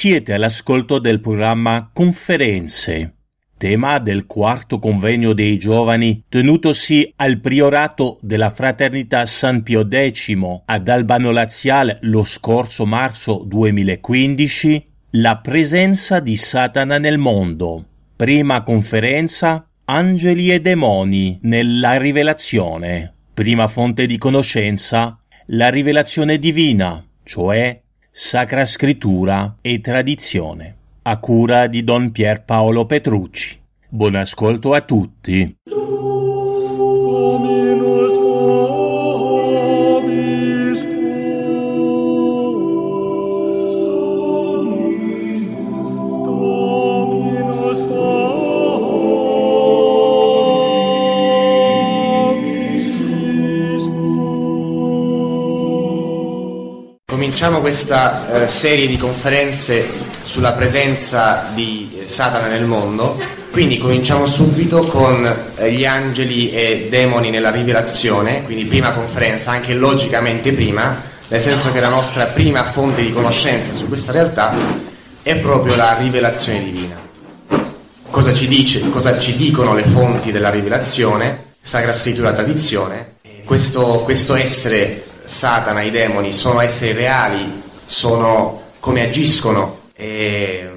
Siete all'ascolto del programma Conferenze, tema del quarto convegno dei giovani tenutosi al priorato della Fraternità San Pio X ad Albano Laziale lo scorso marzo 2015, la presenza di Satana nel mondo. Prima conferenza Angeli e demoni nella rivelazione. Prima fonte di conoscenza la rivelazione divina, cioè Sacra Scrittura e tradizione, a cura di Don Pierpaolo Petrucci. Buon ascolto a tutti. Questa eh, serie di conferenze sulla presenza di eh, Satana nel mondo, quindi cominciamo subito con eh, gli angeli e demoni nella rivelazione, quindi prima conferenza, anche logicamente prima, nel senso che la nostra prima fonte di conoscenza su questa realtà è proprio la rivelazione divina. Cosa ci, dice, cosa ci dicono le fonti della rivelazione? Sacra Scrittura, tradizione. Questo, questo essere Satana, i demoni, sono esseri reali, sono come agiscono, e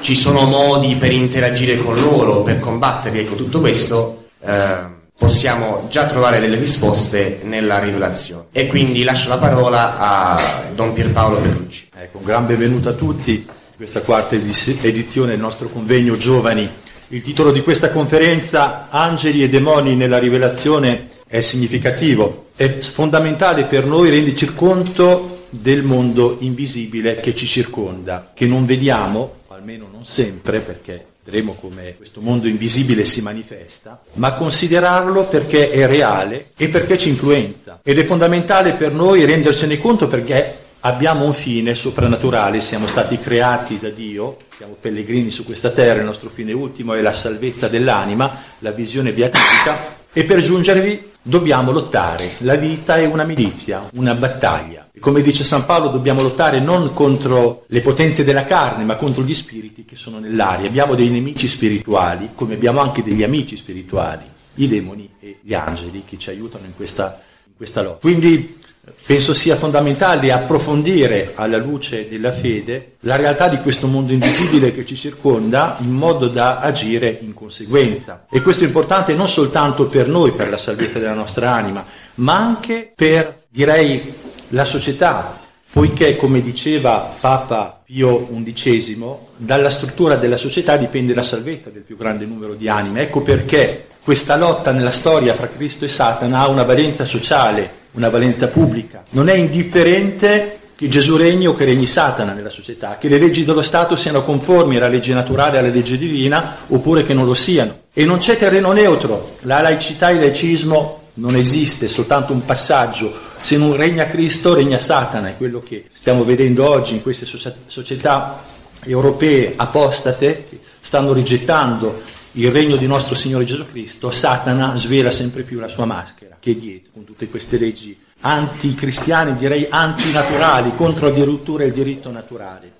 ci sono modi per interagire con loro, per combatterli, ecco tutto questo eh, possiamo già trovare delle risposte nella rivelazione. E quindi lascio la parola a Don Pierpaolo Petrucci. Ecco, un gran benvenuto a tutti, questa quarta edizione del nostro convegno Giovani. Il titolo di questa conferenza, Angeli e demoni nella rivelazione, è significativo, è fondamentale per noi renderci conto del mondo invisibile che ci circonda, che non vediamo, almeno non sempre, perché vedremo come questo mondo invisibile si manifesta, ma considerarlo perché è reale e perché ci influenza. Ed è fondamentale per noi rendercene conto perché abbiamo un fine soprannaturale, siamo stati creati da Dio, siamo pellegrini su questa terra, il nostro fine ultimo è la salvezza dell'anima, la visione beatifica, e per giungervi dobbiamo lottare. La vita è una milizia, una battaglia. E come dice San Paolo, dobbiamo lottare non contro le potenze della carne, ma contro gli spiriti che sono nell'aria. Abbiamo dei nemici spirituali, come abbiamo anche degli amici spirituali, i demoni e gli angeli che ci aiutano in questa, in questa lotta. Quindi penso sia fondamentale approfondire alla luce della fede la realtà di questo mondo invisibile che ci circonda in modo da agire in conseguenza. E questo è importante non soltanto per noi, per la salvezza della nostra anima, ma anche per, direi, la società, poiché, come diceva Papa Pio XI, dalla struttura della società dipende la salvezza del più grande numero di anime. Ecco perché questa lotta nella storia fra Cristo e Satana ha una valenza sociale, una valenza pubblica. Non è indifferente che Gesù regni o che regni Satana nella società, che le leggi dello Stato siano conformi alla legge naturale alla legge divina oppure che non lo siano. E non c'è terreno neutro, la laicità e il laicismo non esiste, è soltanto un passaggio. Se non regna Cristo, regna Satana, è quello che stiamo vedendo oggi in queste società europee apostate che stanno rigettando il regno di nostro Signore Gesù Cristo, Satana svela sempre più la sua maschera, che è dietro, con tutte queste leggi anticristiane, direi antinaturali, contro addirittura il diritto naturale.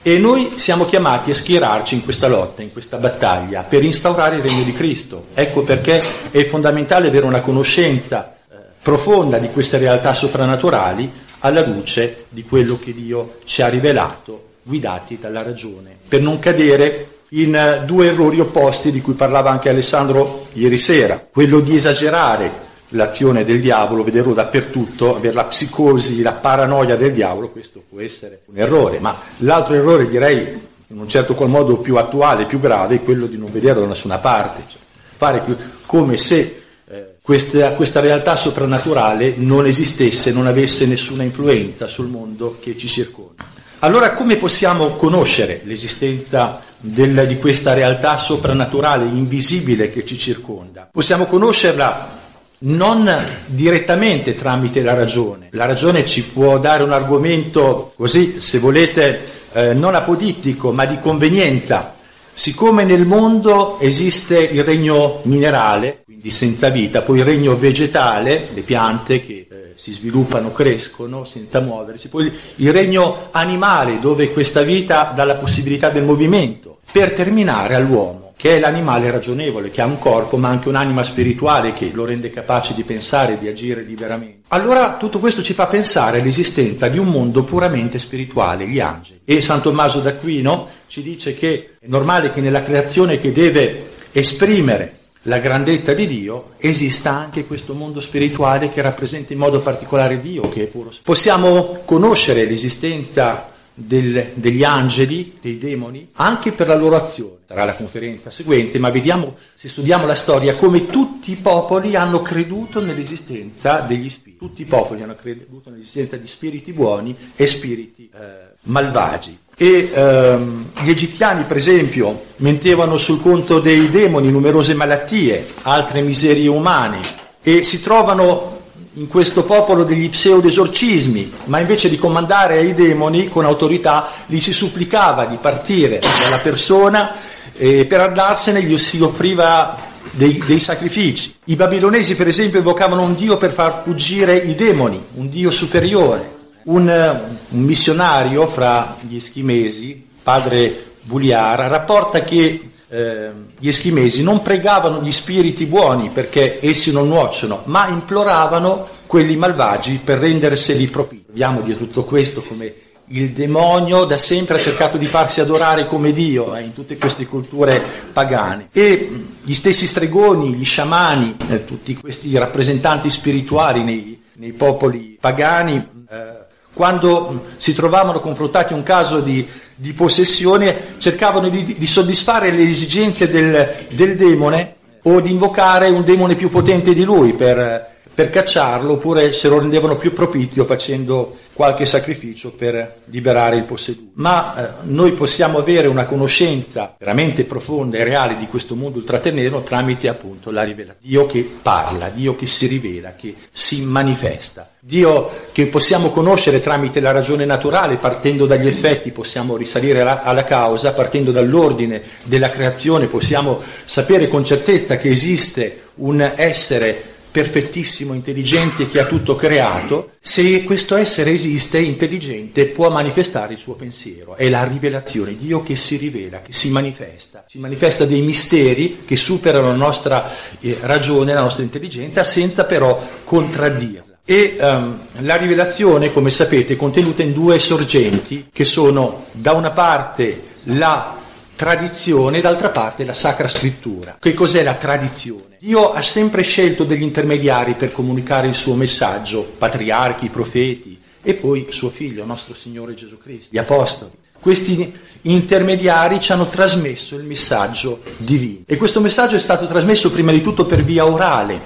E noi siamo chiamati a schierarci in questa lotta, in questa battaglia, per instaurare il regno di Cristo. Ecco perché è fondamentale avere una conoscenza eh, profonda di queste realtà soprannaturali alla luce di quello che Dio ci ha rivelato, guidati dalla ragione, per non cadere in due errori opposti di cui parlava anche Alessandro ieri sera, quello di esagerare l'azione del diavolo, vederlo dappertutto, avere la psicosi, la paranoia del diavolo, questo può essere un errore, ma l'altro errore direi in un certo qual modo più attuale, più grave, è quello di non vederlo da nessuna parte, cioè fare come se eh, questa, questa realtà soprannaturale non esistesse, non avesse nessuna influenza sul mondo che ci circonda. Allora come possiamo conoscere l'esistenza del, di questa realtà soprannaturale, invisibile che ci circonda? Possiamo conoscerla non direttamente tramite la ragione. La ragione ci può dare un argomento così, se volete, eh, non apodittico, ma di convenienza. Siccome nel mondo esiste il regno minerale, quindi senza vita, poi il regno vegetale, le piante che eh, si sviluppano, crescono senza muoversi, poi il regno animale dove questa vita dà la possibilità del movimento, per terminare all'uomo che è l'animale ragionevole, che ha un corpo ma anche un'anima spirituale che lo rende capace di pensare, di agire liberamente. Allora tutto questo ci fa pensare all'esistenza di un mondo puramente spirituale, gli angeli. E San Tommaso d'Aquino ci dice che è normale che nella creazione che deve esprimere la grandezza di Dio, esista anche questo mondo spirituale che rappresenta in modo particolare Dio, che è puro. Possiamo conoscere l'esistenza del, degli angeli, dei demoni, anche per la loro azione. Sarà la conferenza seguente, ma vediamo, se studiamo la storia, come tutti i popoli hanno creduto nell'esistenza degli spiriti. Tutti i popoli hanno creduto nell'esistenza di spiriti buoni e spiriti eh, malvagi. E ehm, gli egiziani, per esempio, mentevano sul conto dei demoni numerose malattie, altre miserie umane, e si trovano in questo popolo degli pseudo-esorcismi, ma invece di comandare ai demoni con autorità, gli si supplicava di partire dalla persona e per andarsene gli si offriva dei, dei, sacrifici. I babilonesi, per esempio, invocavano un dio per far fuggire i demoni, un dio superiore. Un, un missionario fra gli eschimesi, padre Buliar, rapporta che eh, gli eschimesi non pregavano gli spiriti buoni perché essi non nuociono, ma imploravano quelli malvagi per renderseli propri. Vediamo di tutto questo come il demonio da sempre ha cercato di farsi adorare come Dio eh, in tutte queste culture pagane e gli stessi stregoni, gli sciamani, eh, tutti questi rappresentanti spirituali nei, nei popoli pagani, eh, quando si trovavano confrontati a un caso di di possessione cercavano di, di soddisfare le esigenze del, del, demone o di invocare un demone più potente di lui per, per cacciarlo oppure se lo rendevano più propizio facendo qualche sacrificio per liberare il posseduto. Ma eh, noi possiamo avere una conoscenza veramente profonda e reale di questo mondo ultraterreno tramite appunto la rivelazione. Dio che parla, Dio che si rivela, che si manifesta. Dio che possiamo conoscere tramite la ragione naturale, partendo dagli effetti possiamo risalire alla, alla causa, partendo dall'ordine della creazione possiamo sapere con certezza che esiste un essere perfettissimo, intelligente, che ha tutto creato, se questo essere esiste, intelligente, può manifestare il suo pensiero. È la rivelazione, Dio che si rivela, che si manifesta. Si manifesta dei misteri che superano la nostra eh, ragione, la nostra intelligenza, senza però contraddirla. E um, la rivelazione, come sapete, è contenuta in due sorgenti, che sono da una parte la tradizione e d'altra parte la Sacra Scrittura. Che cos'è la tradizione? Dio ha sempre scelto degli intermediari per comunicare il suo messaggio, patriarchi, profeti e poi suo figlio, nostro Signore Gesù Cristo, gli apostoli. Questi intermediari ci hanno trasmesso il messaggio divino e questo messaggio è stato trasmesso prima di tutto per via orale,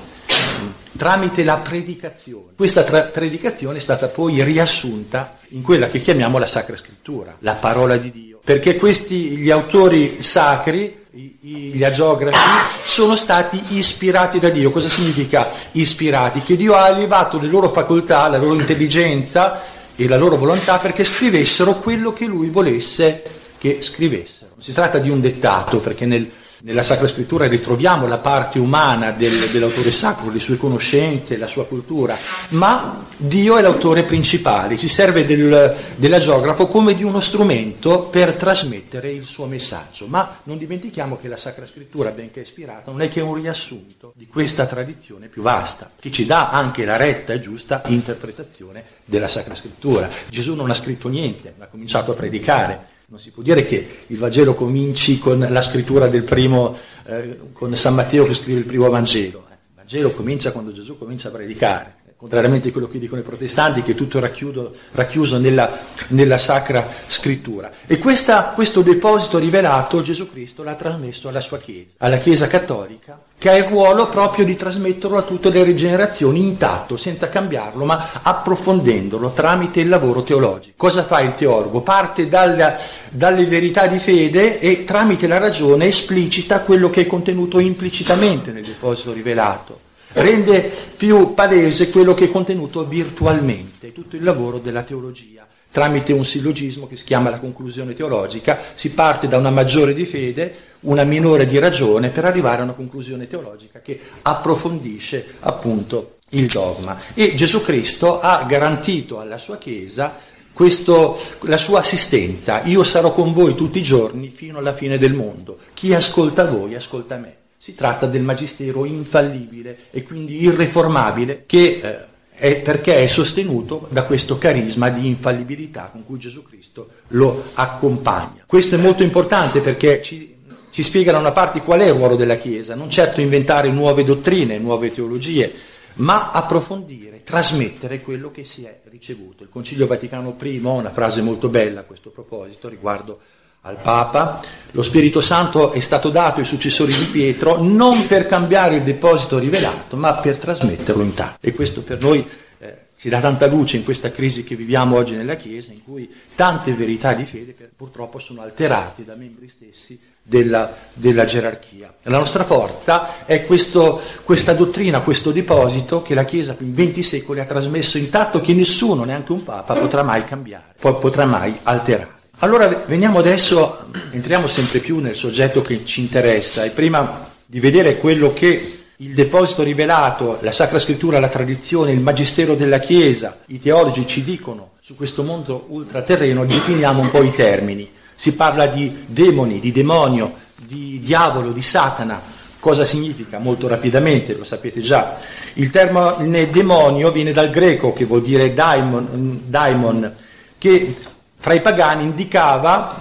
tramite la predicazione. Questa tra- predicazione è stata poi riassunta in quella che chiamiamo la Sacra Scrittura, la parola di Dio perché questi, gli autori sacri, gli agiografi, sono stati ispirati da Dio. Cosa significa ispirati? Che Dio ha elevato le loro facoltà, la loro intelligenza e la loro volontà perché scrivessero quello che lui volesse che scrivessero. Si tratta di un dettato, perché nel, nella Sacra Scrittura ritroviamo la parte umana del, dell'autore sacro, le sue conoscenze, la sua cultura, ma Dio è l'autore principale, si serve del, dell'agiografo come di uno strumento per trasmettere il suo messaggio. Ma non dimentichiamo che la Sacra Scrittura, benché ispirata, non è che un riassunto di questa tradizione più vasta, che ci dà anche la retta e giusta interpretazione della Sacra Scrittura. Gesù non ha scritto niente, ha cominciato a predicare non si può dire che il Vangelo cominci con la scrittura del primo, eh, con San Matteo che scrive il primo Vangelo. Il Vangelo comincia quando Gesù comincia a predicare. Contrariamente a quello che dicono i protestanti, che tutto è racchiuso, racchiuso nella, nella, Sacra Scrittura. E questa, questo deposito rivelato Gesù Cristo l'ha trasmesso alla sua Chiesa, alla Chiesa cattolica, che ha il ruolo proprio di trasmetterlo a tutte le rigenerazioni intatto, senza cambiarlo, ma approfondendolo tramite il lavoro teologico. Cosa fa il teologo? Parte dalla, dalle verità di fede e tramite la ragione esplicita quello che è contenuto implicitamente nel deposito rivelato rende più palese quello che è contenuto virtualmente, tutto il lavoro della teologia. Tramite un sillogismo che si chiama la conclusione teologica, si parte da una maggiore di fede, una minore di ragione, per arrivare a una conclusione teologica che approfondisce appunto il dogma. E Gesù Cristo ha garantito alla sua Chiesa questo, la sua assistenza. Io sarò con voi tutti i giorni fino alla fine del mondo. Chi ascolta voi, ascolta me. Si tratta del magistero infallibile e quindi irreformabile che eh, è perché è sostenuto da questo carisma di infallibilità con cui Gesù Cristo lo accompagna. Questo è molto importante perché ci, ci spiega da una parte qual è il ruolo della Chiesa, non certo inventare nuove dottrine, nuove teologie, ma approfondire, trasmettere quello che si è ricevuto. Il Concilio Vaticano I ha una frase molto bella a questo proposito riguardo al Papa, lo Spirito Santo è stato dato ai successori di Pietro non per cambiare il deposito rivelato, ma per trasmetterlo intatto. E questo per noi eh, ci dà tanta luce in questa crisi che viviamo oggi nella Chiesa, in cui tante verità di fede purtroppo sono alterate da membri stessi della, della gerarchia. La nostra forza è questo, questa dottrina, questo deposito che la Chiesa in 20 secoli ha trasmesso intatto, che nessuno, neanche un Papa, potrà mai cambiare, potrà mai alterare. Allora veniamo adesso, entriamo sempre più nel soggetto che ci interessa e prima di vedere quello che il deposito rivelato, la Sacra Scrittura, la tradizione, il magistero della Chiesa, i teologi ci dicono su questo mondo ultraterreno, definiamo un po' i termini. Si parla di demoni, di demonio, di diavolo, di Satana. Cosa significa? Molto rapidamente, lo sapete già. Il termine demonio viene dal greco che vuol dire daimon, daimon che fra i pagani indicava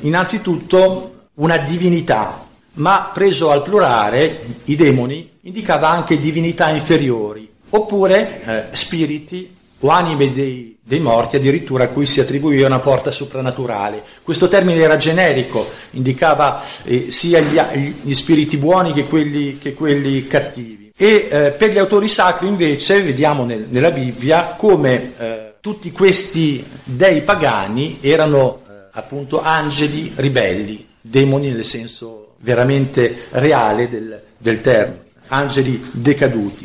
innanzitutto una divinità, ma preso al plurale, i demoni, indicava anche divinità inferiori, oppure eh, spiriti o anime dei, dei, morti addirittura a cui si attribuiva una porta soprannaturale. Questo termine era generico, indicava eh, sia gli, gli, spiriti buoni che quelli, che quelli cattivi. E eh, per gli autori sacri invece vediamo nel, nella Bibbia come eh, tutti questi dei pagani erano eh, appunto angeli ribelli, demoni nel senso veramente reale del, del termine, angeli decaduti.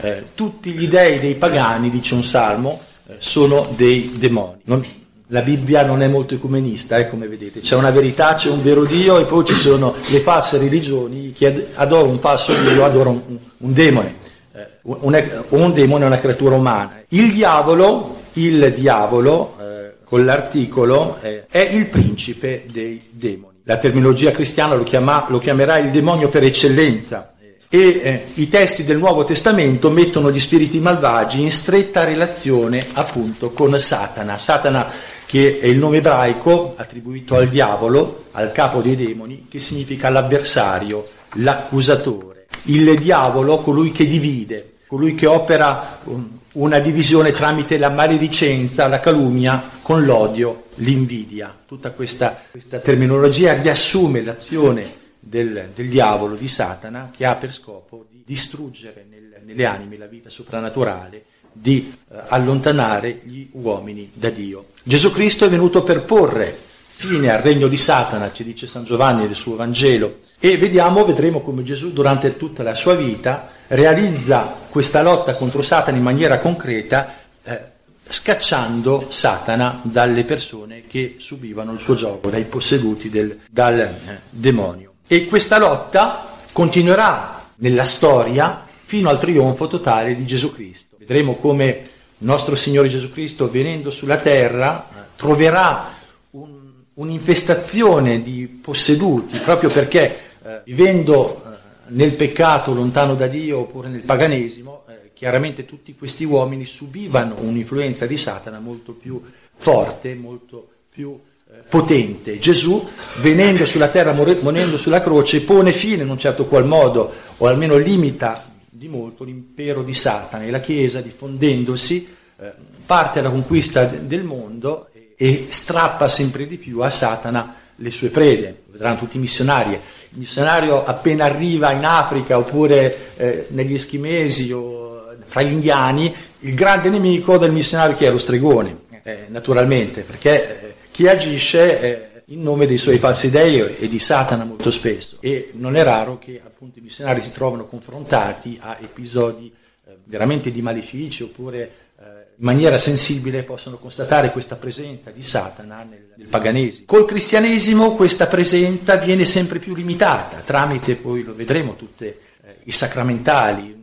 Eh, tutti gli dei dei pagani, dice un salmo, eh, sono dei demoni. Non, la Bibbia non è molto ecumenista, eh, come vedete, c'è una verità, c'è un vero Dio e poi ci sono le false religioni, chi adora un falso Dio adora un, un demone, eh, un, un demone è una creatura umana. Il diavolo il diavolo, eh, con l'articolo, eh, è il principe dei demoni. La terminologia cristiana lo, chiama, lo chiamerà il demonio per eccellenza e eh, i testi del Nuovo Testamento mettono gli spiriti malvagi in stretta relazione appunto con Satana. Satana che è il nome ebraico attribuito al diavolo, al capo dei demoni, che significa l'avversario, l'accusatore. Il diavolo, colui che divide, colui che opera um, una divisione tramite la maledicenza, la calunnia, con l'odio, l'invidia. Tutta questa, questa terminologia riassume l'azione del, del, diavolo, di Satana, che ha per scopo di distruggere nel, nelle anime la vita soprannaturale, di eh, allontanare gli uomini da Dio. Gesù Cristo è venuto per porre fine al regno di Satana, ci dice San Giovanni nel suo Vangelo, e vediamo, vedremo come Gesù durante tutta la sua vita realizza questa lotta contro Satana in maniera concreta, eh, scacciando Satana dalle persone che subivano il suo gioco, dai posseduti del, dal eh, demonio. E questa lotta continuerà nella storia fino al trionfo totale di Gesù Cristo. Vedremo come nostro Signore Gesù Cristo, venendo sulla terra, troverà un, un'infestazione di posseduti, proprio perché eh, vivendo eh, nel peccato lontano da Dio oppure nel paganesimo, eh, chiaramente tutti questi uomini subivano un'influenza di Satana molto più forte, molto più eh, potente. Gesù, venendo sulla terra, morendo sulla croce, pone fine in un certo qual modo, o almeno limita di molto l'impero di Satana e la Chiesa, diffondendosi, eh, parte alla conquista del mondo e strappa sempre di più a Satana le sue prede. Vedranno tutti i missionari. Il missionario appena arriva in Africa oppure eh, negli eschimesi o fra gli indiani, il grande nemico del missionario che è lo stregone, eh, naturalmente, perché eh, chi agisce eh, in nome dei suoi falsi dei e di Satana molto spesso. E non è raro che appunto i missionari si trovano confrontati a episodi eh, veramente di malefici oppure eh, in maniera sensibile possono constatare questa presenza di Satana nel, nel paganesimo. Col cristianesimo questa presenza viene sempre più limitata tramite, poi lo vedremo, tutti eh, i sacramentali,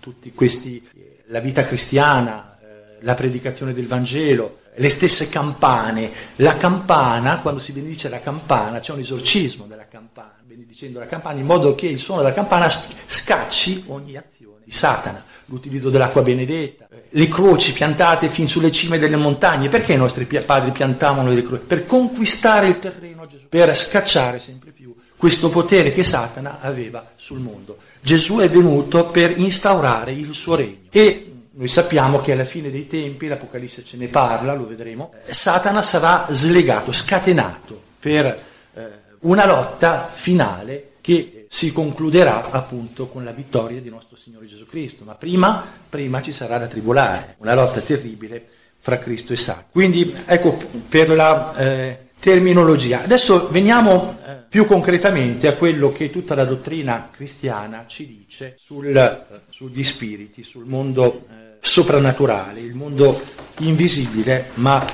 tutti questi, eh, la vita cristiana, eh, la predicazione del Vangelo, le stesse campane. La campana, quando si benedice la campana, c'è un esorcismo della campana, benedicendo la campana, in modo che il suono della campana scacci ogni azione di Satana. L'utilizzo dell'acqua benedetta, le croci piantate fin sulle cime delle montagne. Perché i nostri padri piantavano le croci? Per conquistare il terreno, Gesù, per scacciare sempre più questo potere che Satana aveva sul mondo. Gesù è venuto per instaurare il suo regno. E noi sappiamo che alla fine dei tempi, l'Apocalisse ce ne parla, lo vedremo, Satana sarà slegato, scatenato per eh, una lotta finale che si concluderà appunto con la vittoria di nostro Signore Gesù Cristo. Ma prima, prima ci sarà da tribolare, una lotta terribile fra Cristo e Satana. Quindi ecco per la eh, terminologia. Adesso veniamo eh, più concretamente a quello che tutta la dottrina cristiana ci dice sul, eh, sugli spiriti, sul mondo eh, soprannaturale, il mondo invisibile ma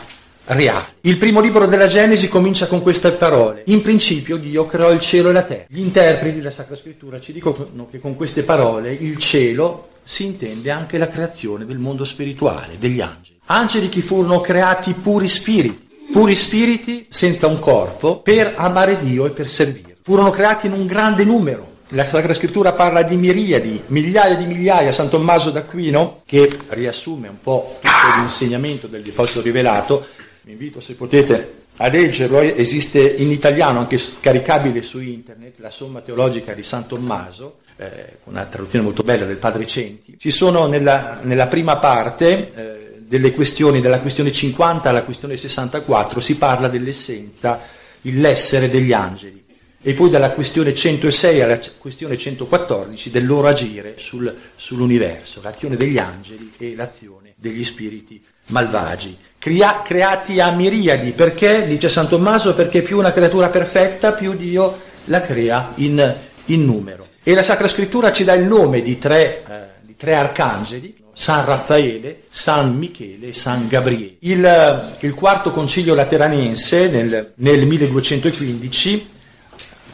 reale. Il primo libro della Genesi comincia con queste parole. In principio Dio creò il cielo e la terra. Gli interpreti della Sacra Scrittura ci dicono che con queste parole il cielo si intende anche la creazione del mondo spirituale, degli angeli. Angeli che furono creati puri spiriti, puri spiriti senza un corpo, per amare Dio e per servire. Furono creati in un grande numero, la Sacra Scrittura parla di miriadi, migliaia di migliaia. San Tommaso d'Aquino, che riassume un po' tutto l'insegnamento del Apostolo rivelato, vi invito se potete a leggerlo, esiste in italiano, anche scaricabile su internet, la somma teologica di San Tommaso, eh, una traduzione molto bella del Padre Centi. Ci sono nella, nella prima parte eh, delle questioni, dalla questione 50 alla questione 64, si parla dell'essenza, l'essere degli angeli e poi dalla questione 106 alla questione 114 del loro agire sul, sull'universo, l'azione degli angeli e l'azione degli spiriti malvagi. Crea, creati a miriadi, perché, dice San Tommaso, perché più una creatura perfetta, più Dio la crea in, in numero. E la Sacra Scrittura ci dà il nome di tre, eh, di tre arcangeli, San Raffaele, San Michele e San Gabriele. Il, il quarto concilio lateranense nel, nel 1215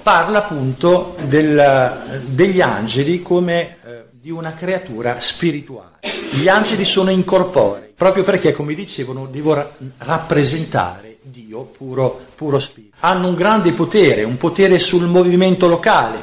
parla appunto del, degli angeli come eh, di una creatura spirituale. Gli angeli sono incorporei, proprio perché, come dicevano, devono rappresentare Dio puro, puro spirito. Hanno un grande potere, un potere sul movimento locale,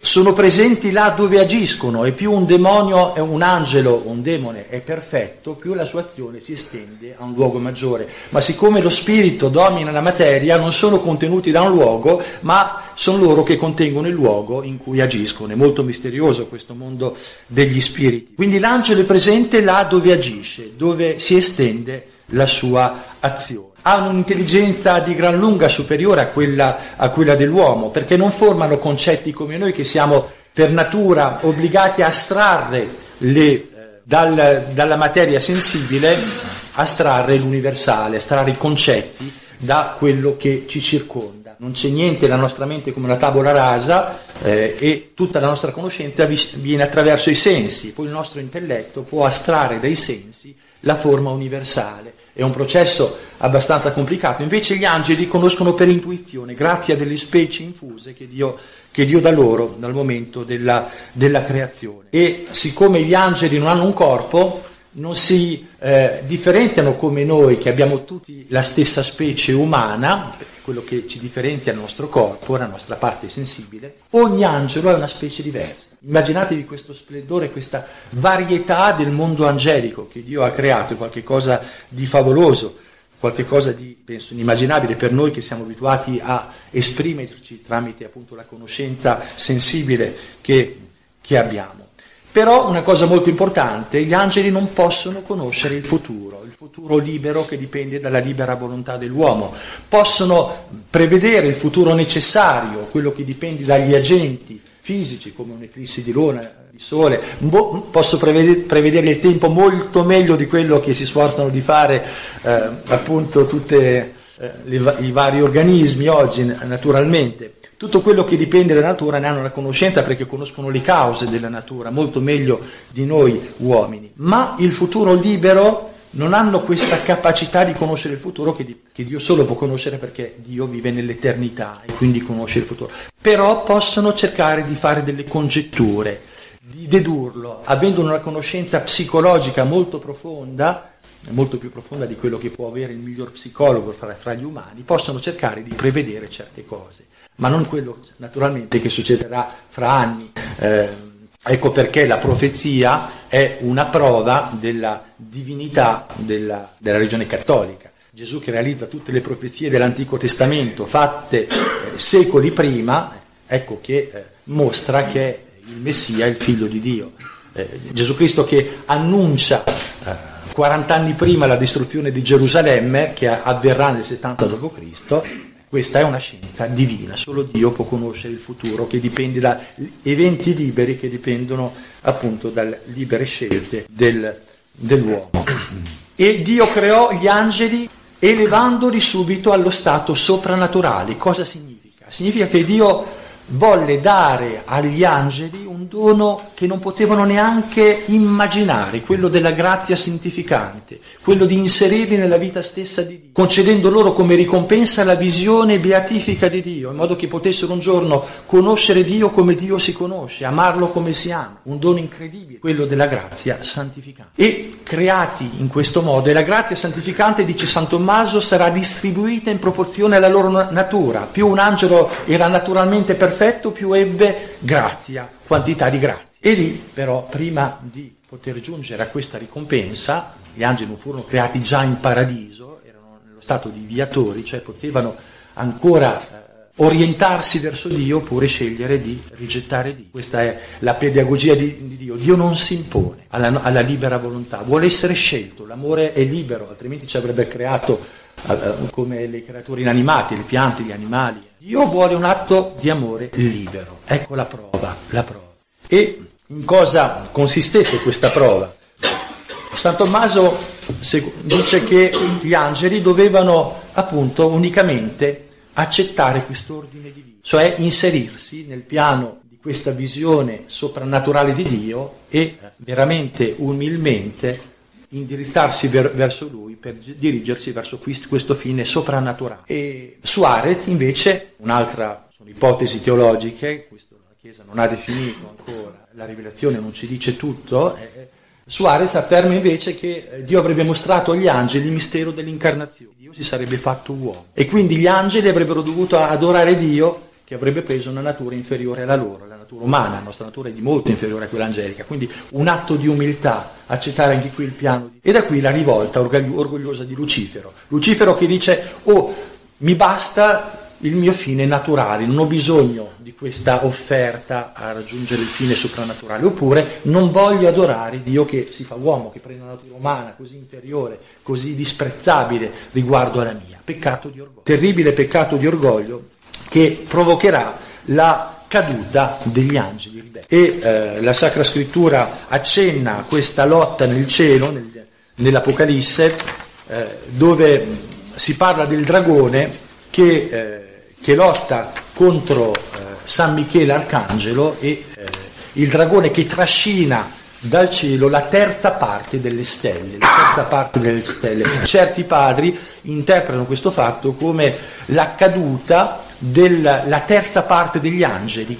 sono presenti là dove agiscono e più un demonio, un angelo un demone è perfetto, più la sua azione si estende a un luogo maggiore. Ma siccome lo spirito domina la materia, non sono contenuti da un luogo, ma sono loro che contengono il luogo in cui agiscono. È molto misterioso questo mondo degli spiriti. Quindi l'angelo è presente là dove agisce, dove si estende la sua azione hanno un'intelligenza di gran lunga superiore a quella, a quella dell'uomo, perché non formano concetti come noi che siamo per natura obbligati a astrarre le, eh, dal, dalla materia sensibile, astrarre l'universale, astrarre i concetti da quello che ci circonda. Non c'è niente nella nostra mente come una tavola rasa eh, e tutta la nostra conoscenza viene attraverso i sensi, poi il nostro intelletto può astrarre dai sensi la forma universale è un processo abbastanza complicato. Invece gli angeli conoscono per intuizione, grazie a delle specie infuse che Dio, che Dio dà loro dal momento della, della, creazione. E siccome gli angeli non hanno un corpo, non si eh, differenziano come noi che abbiamo tutti la stessa specie umana, quello che ci differenzia il nostro corpo, la nostra parte sensibile, ogni angelo è una specie diversa. Immaginatevi questo splendore, questa varietà del mondo angelico che Dio ha creato, qualcosa di favoloso, qualcosa di, penso, inimmaginabile per noi che siamo abituati a esprimerci tramite appunto la conoscenza sensibile che, che abbiamo. Però una cosa molto importante, gli angeli non possono conoscere il futuro, il futuro libero che dipende dalla libera volontà dell'uomo. Possono prevedere il futuro necessario, quello che dipende dagli agenti fisici come un'eclissi di luna, di sole, posso prevedere il tempo molto meglio di quello che si sforzano di fare eh, appunto tutti eh, i vari organismi oggi naturalmente. Tutto quello che dipende dalla natura ne hanno la conoscenza perché conoscono le cause della natura molto meglio di noi uomini, ma il futuro libero non hanno questa capacità di conoscere il futuro che, che, Dio solo può conoscere perché Dio vive nell'eternità e quindi conosce il futuro. Però possono cercare di fare delle congetture, di dedurlo, avendo una conoscenza psicologica molto profonda, molto più profonda di quello che può avere il miglior psicologo fra, fra gli umani, possono cercare di prevedere certe cose ma non quello naturalmente che succederà fra anni. Eh, ecco perché la profezia è una prova della divinità della, della religione cattolica. Gesù che realizza tutte le profezie dell'Antico Testamento fatte eh, secoli prima, ecco che eh, mostra che il Messia è il figlio di Dio. Eh, Gesù Cristo che annuncia 40 eh, anni prima la distruzione di Gerusalemme, che avverrà nel 70 d.C., questa è una scienza divina, solo Dio può conoscere il futuro che dipende da eventi liberi che dipendono appunto dalle libere scelte del, dell'uomo. E Dio creò gli angeli elevandoli subito allo stato soprannaturale. Cosa significa? Significa che Dio volle dare agli angeli un dono che non potevano neanche immaginare, quello della grazia santificante, quello di inserirli nella vita stessa di Dio, concedendo loro come ricompensa la visione beatifica di Dio, in modo che potessero un giorno conoscere Dio come Dio si conosce, amarlo come si ama, un dono incredibile, quello della grazia santificante. E creati in questo modo, e la grazia santificante, dice San Tommaso, sarà distribuita in proporzione alla loro natura, più un angelo era naturalmente perfetto, perfetto più ebbe grazia, quantità di grazia. E lì però, prima di poter giungere a questa ricompensa, gli angeli non furono creati già in paradiso, erano nello stato di viatori, cioè potevano ancora eh, orientarsi verso Dio oppure scegliere di rigettare Dio. Questa è la pedagogia di, di Dio. Dio non si impone alla, alla libera volontà, vuole essere scelto, l'amore è libero, altrimenti ci avrebbe creato come le creature inanimate, le piante, gli animali. Dio vuole un atto di amore libero. Ecco la prova, la prova. E in cosa consistette questa prova? San Tommaso dice che gli angeli dovevano appunto unicamente accettare quest'ordine divino, cioè inserirsi nel piano di questa visione soprannaturale di Dio e veramente umilmente indirizzarsi ver- verso lui per dirigersi verso questo fine soprannaturale. E Suarez invece, un'altra, sono ipotesi teologiche, questo la Chiesa non ha definito ancora, la rivelazione non ci dice tutto, eh, Suarez afferma invece che eh, Dio avrebbe mostrato agli angeli il mistero dell'incarnazione, Dio si sarebbe fatto uomo. E quindi gli angeli avrebbero dovuto adorare Dio che avrebbe preso una natura inferiore alla loro, la natura umana, la nostra natura è di molto inferiore a quella angelica, quindi un atto di umiltà, accettare anche qui il piano. E da qui la rivolta orgogliosa di Lucifero. Lucifero che dice, oh, mi basta il mio fine naturale, non ho bisogno di questa offerta a raggiungere il fine soprannaturale, oppure non voglio adorare Dio che si fa uomo, che prende una natura umana così inferiore, così disprezzabile riguardo alla mia. Peccato di orgoglio. Terribile peccato di orgoglio che provocherà la caduta degli angeli. E eh, la Sacra Scrittura accenna a questa lotta nel cielo, nel, nell'Apocalisse, eh, dove si parla del dragone che, eh, che lotta contro eh, San Michele Arcangelo e eh, il dragone che trascina dal cielo la terza parte delle stelle, la terza parte delle stelle. Certi padri interpretano questo fatto come la caduta della terza parte degli angeli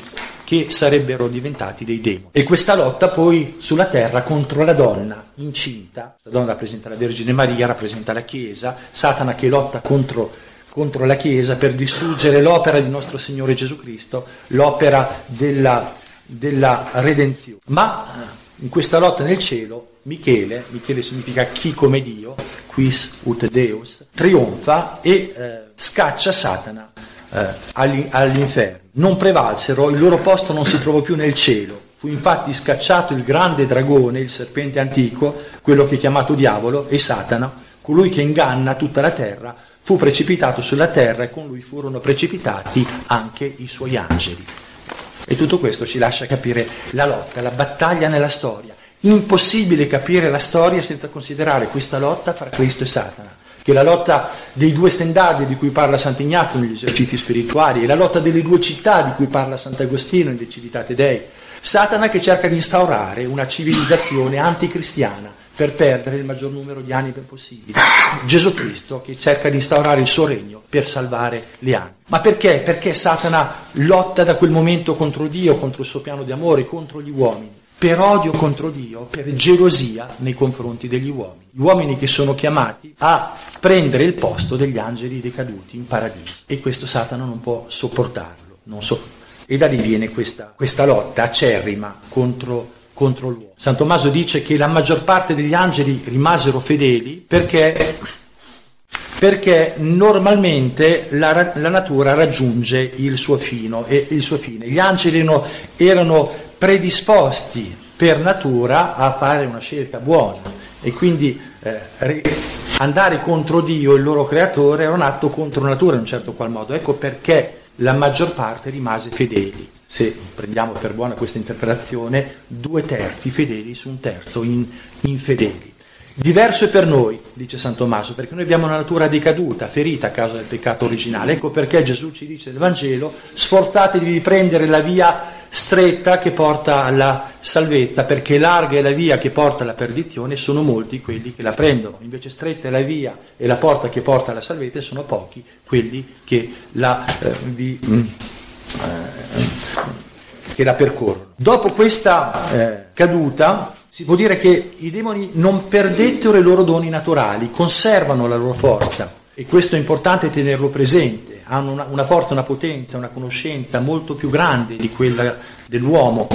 che sarebbero diventati dei demoni. E questa lotta poi sulla terra contro la donna incinta, la donna rappresenta la Vergine Maria, rappresenta la Chiesa, Satana che lotta contro, contro la Chiesa per distruggere l'opera di nostro Signore Gesù Cristo, l'opera della, della redenzione. Ma eh, in questa lotta nel cielo, Michele, Michele significa chi come Dio, quis ut Deus, trionfa e eh, scaccia Satana eh, all'inferno. Non prevalsero, il loro posto non si trovò più nel cielo, Fu infatti scacciato il grande dragone, il serpente antico, quello che è chiamato diavolo, e Satana, colui che inganna tutta la terra, fu precipitato sulla terra e con lui furono precipitati anche i suoi angeli. E tutto questo ci lascia capire la lotta, la battaglia nella storia. Impossibile capire la storia senza considerare questa lotta fra Cristo e Satana, che la lotta dei due stendardi di cui parla Sant'Ignazio negli esercizi spirituali, è la lotta delle due città di cui parla Sant'Agostino in De Civitate Dei, Satana che cerca di instaurare una civilizzazione anticristiana per perdere il maggior numero di anime possibile. Gesù Cristo che cerca di instaurare il suo regno per salvare le anime. Ma perché? Perché Satana lotta da quel momento contro Dio, contro il suo piano di amore, contro gli uomini. Per odio contro Dio, per gelosia nei confronti degli uomini. Gli uomini che sono chiamati a prendere il posto degli angeli decaduti in paradiso. E questo Satana non può sopportarlo. Non so, e da lì viene questa, questa lotta acerrima contro, contro l'uomo. San Tommaso dice che la maggior parte degli angeli rimasero fedeli perché, perché normalmente la, la, natura raggiunge il suo, fino, il suo fine. Gli angeli erano, erano predisposti per natura a fare una scelta buona e quindi eh, andare contro Dio, il loro creatore, era un atto contro natura in un certo qual modo. Ecco perché la maggior parte rimase fedeli. Se prendiamo per buona questa interpretazione, due terzi fedeli su un terzo in, infedeli. Diverso è per noi, dice San Tommaso, perché noi abbiamo una natura decaduta, ferita a causa del peccato originale. Ecco perché Gesù ci dice nel Vangelo, sforzatevi di prendere la via stretta che porta alla salvezza, perché larga è la via che porta alla perdizione, sono molti quelli che la prendono. Invece stretta è la via e la porta che porta alla salvezza, sono pochi quelli che la, eh, vi, mm, eh, che la percorrono. Dopo questa eh, caduta, si può dire che i demoni non perdettero i loro doni naturali, conservano la loro forza e questo è importante tenerlo presente, hanno una, una forza, una potenza, una conoscenza molto più grande di quella dell'uomo.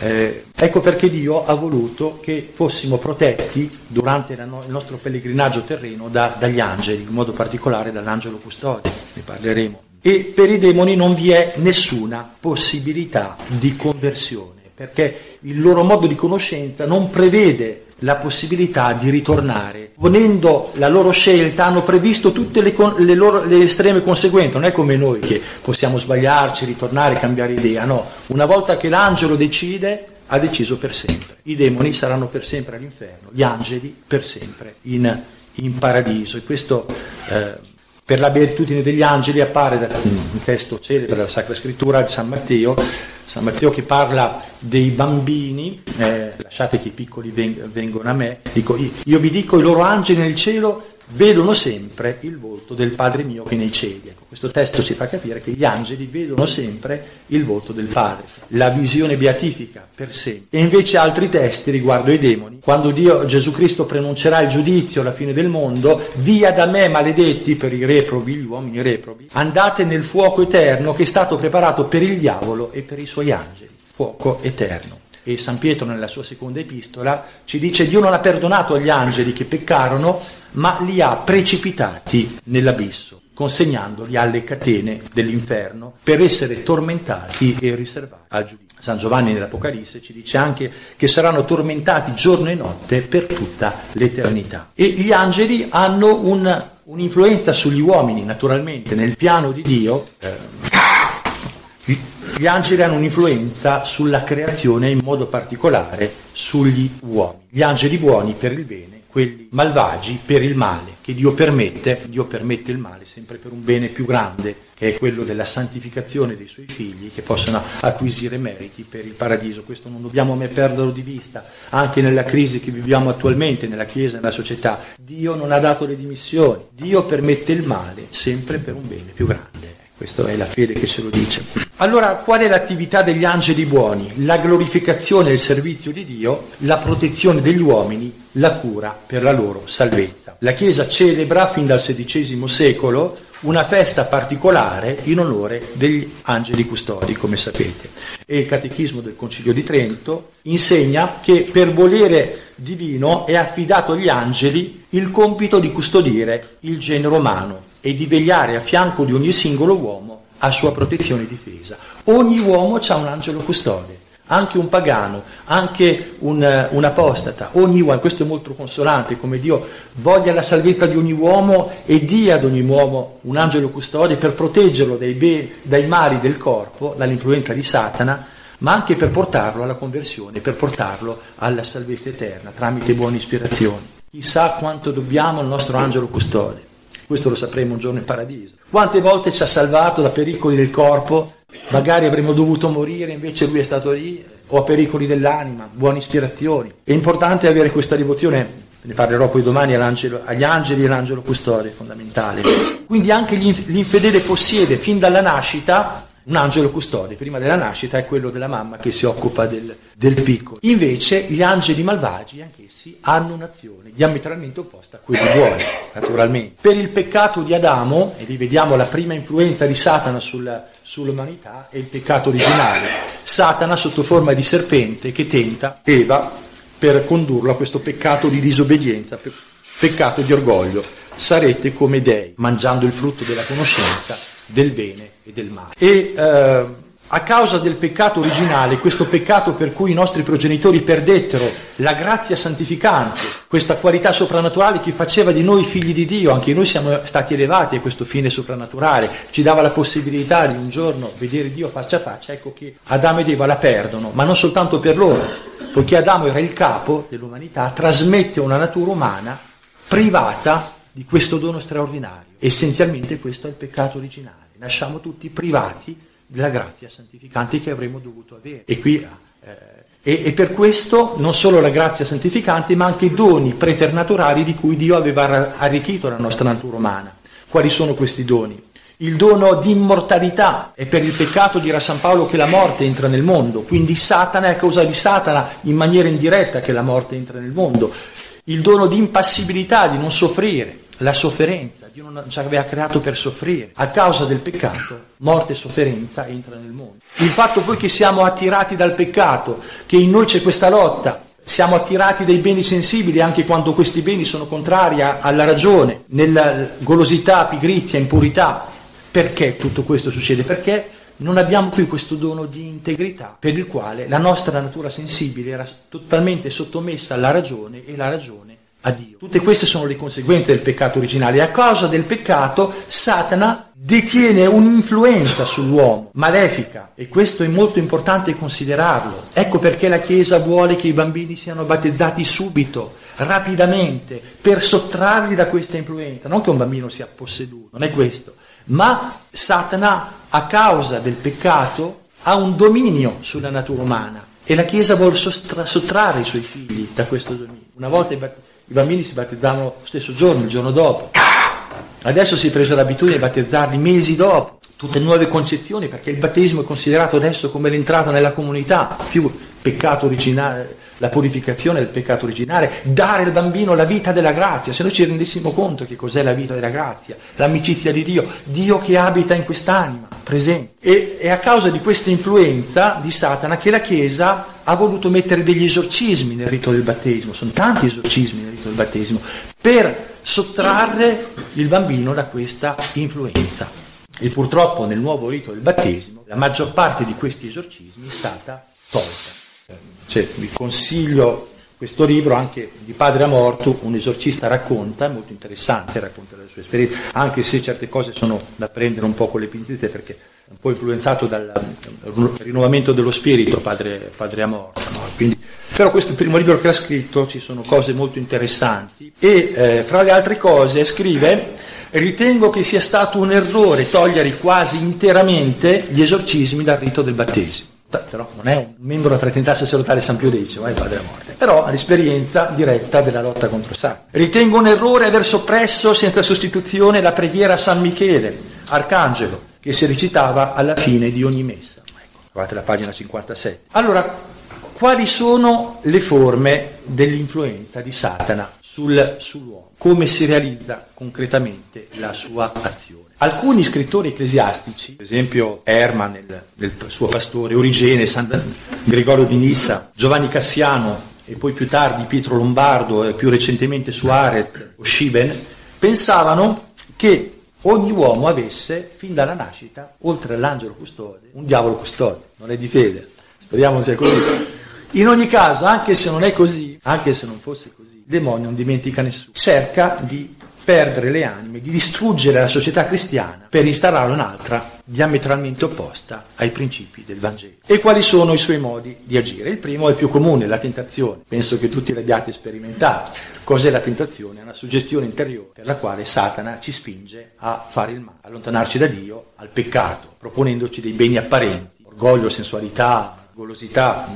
Eh, ecco perché Dio ha voluto che fossimo protetti durante no, il nostro pellegrinaggio terreno da, dagli angeli, in modo particolare dall'angelo custode, ne parleremo. E per i demoni non vi è nessuna possibilità di conversione perché il loro modo di conoscenza non prevede la possibilità di ritornare. Ponendo la loro scelta hanno previsto tutte le, le, loro, le, estreme conseguenze, non è come noi che possiamo sbagliarci, ritornare, cambiare idea, no, una volta che l'angelo decide ha deciso per sempre. I demoni saranno per sempre all'inferno, gli angeli per sempre in, in paradiso e questo eh, per la beatitudine degli angeli appare un testo celebre della Sacra Scrittura di San Matteo, San Matteo che parla dei bambini, eh, lasciate che i piccoli veng- vengono a me, dico, io vi dico i loro angeli nel cielo vedono sempre il volto del Padre mio che nei cieli. Ecco, questo testo ci fa capire che gli angeli vedono sempre il volto del Padre, la visione beatifica per sempre. E invece altri testi riguardo ai demoni, quando Dio, Gesù Cristo pronuncerà il giudizio alla fine del mondo, via da me maledetti per i reprobi, gli uomini reprobi, andate nel fuoco eterno che è stato preparato per il diavolo e per i suoi angeli, fuoco eterno e San Pietro nella sua seconda epistola ci dice Dio non ha perdonato agli angeli che peccarono, ma li ha precipitati nell'abisso, consegnandoli alle catene dell'inferno per essere tormentati e riservati al giudizio. San Giovanni nell'Apocalisse ci dice anche che saranno tormentati giorno e notte per tutta l'eternità. E gli angeli hanno un, un'influenza sugli uomini, naturalmente, nel piano di Dio. Eh, gli angeli hanno un'influenza sulla creazione, in modo particolare sugli uomini. Gli angeli buoni per il bene, quelli malvagi per il male, che Dio permette, Dio permette il male sempre per un bene più grande, che è quello della santificazione dei suoi figli, che possano acquisire meriti per il paradiso. Questo non dobbiamo mai perderlo di vista, anche nella crisi che viviamo attualmente nella Chiesa e nella società. Dio non ha dato le dimissioni, Dio permette il male sempre per un bene più grande. Questa è la fede che ce lo dice. Allora, qual è l'attività degli angeli buoni? La glorificazione e il servizio di Dio, la protezione degli uomini, la cura per la loro salvezza. La Chiesa celebra fin dal XVI secolo una festa particolare in onore degli angeli custodi, come sapete. E il Catechismo del Concilio di Trento insegna che per volere divino è affidato agli angeli il compito di custodire il genere umano e di vegliare a fianco di ogni singolo uomo a sua protezione e difesa. Ogni uomo ha un angelo custode, anche un pagano, anche un, un, apostata, ogni uomo, questo è molto consolante, come Dio voglia la salvezza di ogni uomo e dia ad ogni uomo un angelo custode per proteggerlo dai, be, dai mali del corpo, dall'influenza di Satana, ma anche per portarlo alla conversione, per portarlo alla salvezza eterna tramite buone ispirazioni. Chissà quanto dobbiamo al nostro angelo custode. Questo lo sapremo un giorno in paradiso. Quante volte ci ha salvato da pericoli del corpo magari avremmo dovuto morire, invece lui è stato lì, o a pericoli dell'anima, buone ispirazioni. È importante avere questa devozione, ne parlerò poi domani agli angeli e all'angelo custode, fondamentale. Quindi anche l'infedele possiede fin dalla nascita un angelo custode, prima della nascita è quello della mamma che si occupa del, del piccolo. Invece gli angeli malvagi, anch'essi, hanno un'azione diametralmente opposta a quella buona, naturalmente. Per il peccato di Adamo, e rivediamo la prima influenza di Satana sulla, sull'umanità, è il peccato originale. Satana sotto forma di serpente che tenta Eva per condurlo a questo peccato di disobbedienza, peccato di orgoglio. Sarete come dei, mangiando il frutto della conoscenza del bene e del male. E eh, a causa del peccato originale, questo peccato per cui i nostri progenitori perdettero la grazia santificante, questa qualità soprannaturale che faceva di noi figli di Dio, anche noi siamo stati elevati a questo fine soprannaturale, ci dava la possibilità di un giorno vedere Dio faccia a faccia, ecco che Adamo ed Eva la perdono, ma non soltanto per loro, poiché Adamo era il capo dell'umanità, trasmette una natura umana privata di questo dono straordinario. Essenzialmente questo è il peccato originale. Nasciamo tutti privati della grazia santificante che avremmo dovuto avere. E, qui, eh, e, e per questo non solo la grazia santificante, ma anche i doni preternaturali di cui Dio aveva arricchito la nostra natura umana. Quali sono questi doni? Il dono di immortalità è per il peccato, dirà San Paolo, che la morte entra nel mondo, quindi Satana è a causa di Satana in maniera indiretta che la morte entra nel mondo il dono di impassibilità, di non soffrire, la sofferenza, Dio non ci aveva creato per soffrire. A causa del peccato, morte e sofferenza entra nel mondo. Il fatto poi che siamo attirati dal peccato, che in noi c'è questa lotta, siamo attirati dai beni sensibili anche quando questi beni sono contrari alla ragione, nella golosità, pigrizia, impurità. Perché tutto questo succede? Perché non abbiamo più questo dono di integrità per il quale la nostra natura sensibile era totalmente sottomessa alla ragione e la ragione a Dio. Tutte queste sono le conseguenze del peccato originale. A causa del peccato Satana detiene un'influenza sull'uomo, malefica, e questo è molto importante considerarlo. Ecco perché la Chiesa vuole che i bambini siano battezzati subito, rapidamente, per sottrarli da questa influenza. Non che un bambino sia posseduto, non è questo, ma Satana, a causa del peccato, ha un dominio sulla natura umana e la Chiesa vuole sottrarre i suoi figli da questo dominio. Una volta i bambini si battezzavano lo stesso giorno, il giorno dopo. Adesso si è preso l'abitudine di battezzarli mesi dopo, tutte nuove concezioni, perché il battesimo è considerato adesso come l'entrata nella comunità, più peccato originale, la purificazione del peccato originale, dare al bambino la vita della grazia. Se noi ci rendessimo conto che cos'è la vita della grazia, l'amicizia di Dio, Dio che abita in quest'anima, presente. E è a causa di questa influenza di Satana che la Chiesa ha voluto mettere degli esorcismi nel rito del battesimo, sono tanti esorcismi nel rito del battesimo, per sottrarre il bambino da questa influenza. E purtroppo nel nuovo rito del battesimo la maggior parte di questi esorcismi è stata tolta. Cioè, vi consiglio questo libro anche di Padre Amorto, un esorcista racconta, molto interessante, racconta la sua esperienza, anche se certe cose sono da prendere un po' con le pinzette perché è un po' influenzato dal rinnovamento dello spirito Padre, padre Amorto. No? Quindi, però questo è il primo libro che ha scritto, ci sono cose molto interessanti e eh, fra le altre cose scrive ritengo che sia stato un errore togliere quasi interamente gli esorcismi dal rito del battesimo però non è un membro della fraternità sacerdotale San Pio X, è il padre della morte, però ha l'esperienza diretta della lotta contro Satana. Ritengo un errore aver soppresso senza sostituzione la preghiera a San Michele, arcangelo, che si recitava alla fine di ogni messa. Ecco, trovate la pagina 57. Allora, quali sono le forme dell'influenza di Satana sul, sull'uomo? Come si realizza concretamente la sua azione? Alcuni scrittori ecclesiastici, per esempio Hermann nel, nel suo pastore, Origene, San Gregorio di Nissa, Giovanni Cassiano e poi più tardi Pietro Lombardo e più recentemente Suarez o Schiben, pensavano che ogni uomo avesse fin dalla nascita, oltre all'angelo custode, un diavolo custode, non è di fede. Speriamo sia così. In ogni caso, anche se non è così, anche se non fosse così, il demonio non dimentica nessuno. Cerca di perdere le anime, di distruggere la società cristiana per instaurare un'altra diametralmente opposta ai principi del Vangelo. E quali sono i suoi modi di agire? Il primo è il più comune, la tentazione. Penso che tutti l'abbiate sperimentato. Cos'è la tentazione? È una suggestione interiore per la quale Satana ci spinge a fare il male, allontanarci da Dio, al peccato, proponendoci dei beni apparenti, orgoglio, sensualità, golosità,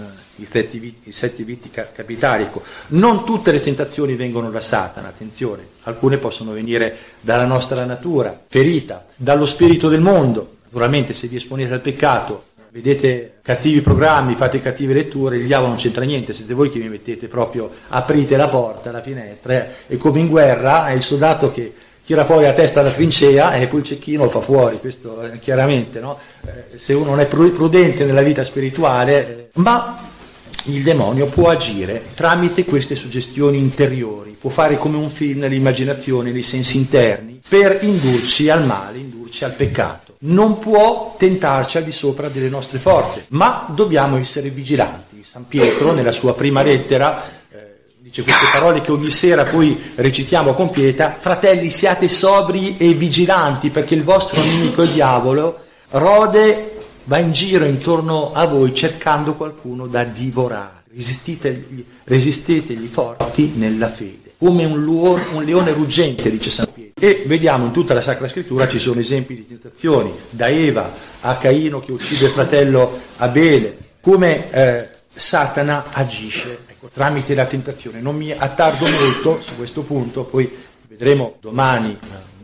i sette, viti, capitali. Ecco, non tutte le tentazioni vengono da Satana, attenzione, alcune possono venire dalla nostra natura, ferita, dallo spirito del mondo. Naturalmente se vi esponete al peccato, vedete cattivi programmi, fate cattive letture, il diavolo non c'entra niente, siete voi che vi mettete proprio, aprite la porta, la finestra, eh, è come in guerra, è il soldato che tira fuori la testa dalla trincea e poi il cecchino lo fa fuori, questo eh, chiaramente, no? eh, se uno non è prudente nella vita spirituale, eh, ma il demonio può agire tramite queste suggestioni interiori, può fare come un film nell'immaginazione, nei sensi interni, per indurci al male, indurci al peccato. Non può tentarci al di sopra delle nostre forze, ma dobbiamo essere vigilanti. San Pietro, nella sua prima lettera, eh, dice queste parole che ogni sera poi recitiamo con pietà, fratelli siate sobri e vigilanti perché il vostro nemico, il diavolo, rode va in giro intorno a voi cercando qualcuno da divorare. Resistetegli, resistetegli forti nella fede, come un, luo, un leone ruggente, dice San Pietro. E vediamo in tutta la Sacra Scrittura ci sono esempi di tentazioni, da Eva a Caino che uccide il fratello Abele, come eh, Satana agisce ecco, tramite la tentazione. Non mi attardo molto su questo punto, poi vedremo domani